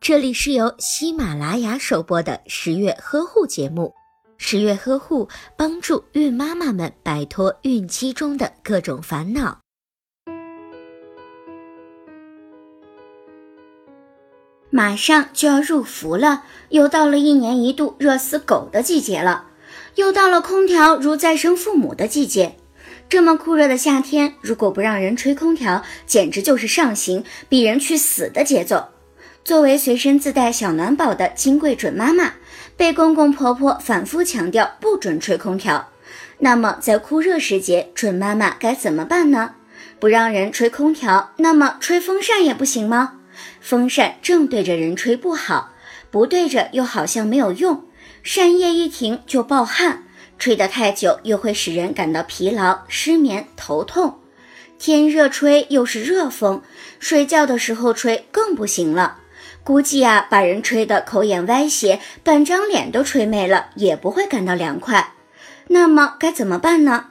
这里是由喜马拉雅首播的十月呵护节目。十月呵护帮助孕妈妈们摆脱孕期中的各种烦恼。马上就要入伏了，又到了一年一度热死狗的季节了，又到了空调如再生父母的季节。这么酷热的夏天，如果不让人吹空调，简直就是上刑，逼人去死的节奏。作为随身自带小暖宝的金贵准妈妈，被公公婆婆反复强调不准吹空调。那么在酷热时节，准妈妈该怎么办呢？不让人吹空调，那么吹风扇也不行吗？风扇正对着人吹不好，不对着又好像没有用，扇叶一停就暴汗，吹得太久又会使人感到疲劳、失眠、头痛。天热吹又是热风，睡觉的时候吹更不行了。估计啊，把人吹得口眼歪斜，半张脸都吹没了，也不会感到凉快。那么该怎么办呢？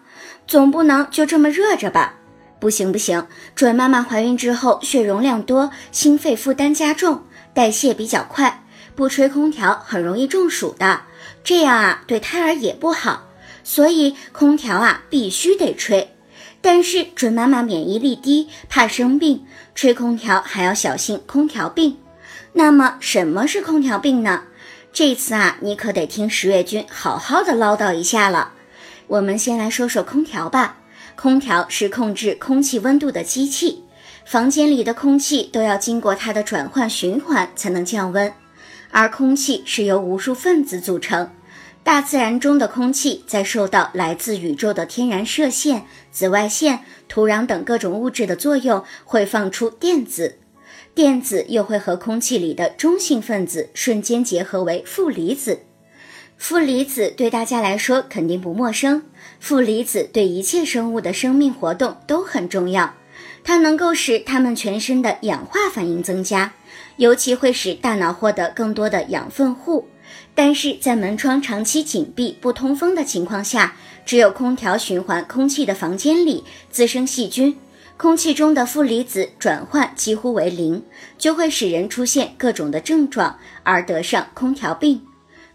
总不能就这么热着吧？不行不行，准妈妈怀孕之后血容量多，心肺负担加重，代谢比较快，不吹空调很容易中暑的。这样啊，对胎儿也不好。所以空调啊必须得吹。但是准妈妈免疫力低，怕生病，吹空调还要小心空调病。那么什么是空调病呢？这次啊，你可得听十月君好好的唠叨一下了。我们先来说说空调吧。空调是控制空气温度的机器，房间里的空气都要经过它的转换循环才能降温。而空气是由无数分子组成，大自然中的空气在受到来自宇宙的天然射线、紫外线、土壤等各种物质的作用，会放出电子。电子又会和空气里的中性分子瞬间结合为负离子。负离子对大家来说肯定不陌生。负离子对一切生物的生命活动都很重要，它能够使它们全身的氧化反应增加，尤其会使大脑获得更多的养分户。但是在门窗长期紧闭不通风的情况下，只有空调循环空气的房间里滋生细菌。空气中的负离子转换几乎为零，就会使人出现各种的症状，而得上空调病。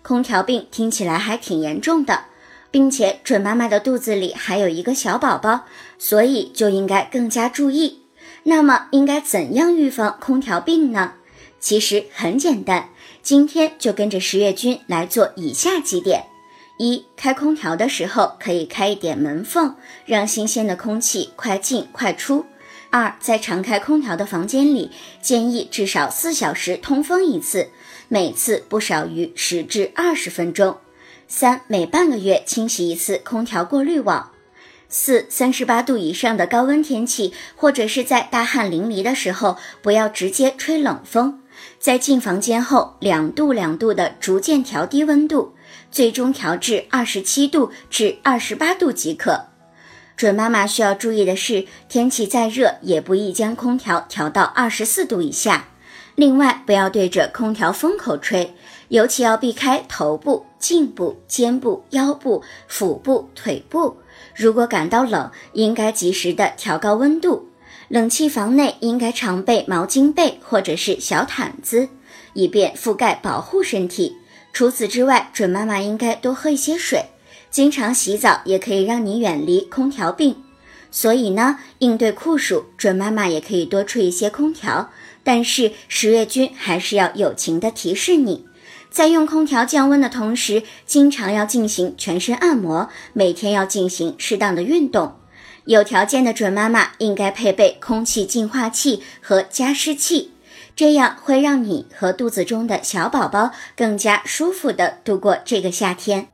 空调病听起来还挺严重的，并且准妈妈的肚子里还有一个小宝宝，所以就应该更加注意。那么应该怎样预防空调病呢？其实很简单，今天就跟着十月君来做以下几点。一开空调的时候，可以开一点门缝，让新鲜的空气快进快出。二，在常开空调的房间里，建议至少四小时通风一次，每次不少于十至二十分钟。三，每半个月清洗一次空调过滤网。四，三十八度以上的高温天气，或者是在大汗淋漓的时候，不要直接吹冷风，在进房间后两度两度的逐渐调低温度。最终调至二十七度至二十八度即可。准妈妈需要注意的是，天气再热也不宜将空调调到二十四度以下。另外，不要对着空调风口吹，尤其要避开头部、颈部、肩部、腰部、腹部、腿部。如果感到冷，应该及时的调高温度。冷气房内应该常备毛巾被或者是小毯子，以便覆盖保护身体。除此之外，准妈妈应该多喝一些水，经常洗澡也可以让你远离空调病。所以呢，应对酷暑，准妈妈也可以多吹一些空调。但是十月君还是要友情的提示你，在用空调降温的同时，经常要进行全身按摩，每天要进行适当的运动。有条件的准妈妈应该配备空气净化器和加湿器。这样会让你和肚子中的小宝宝更加舒服地度过这个夏天。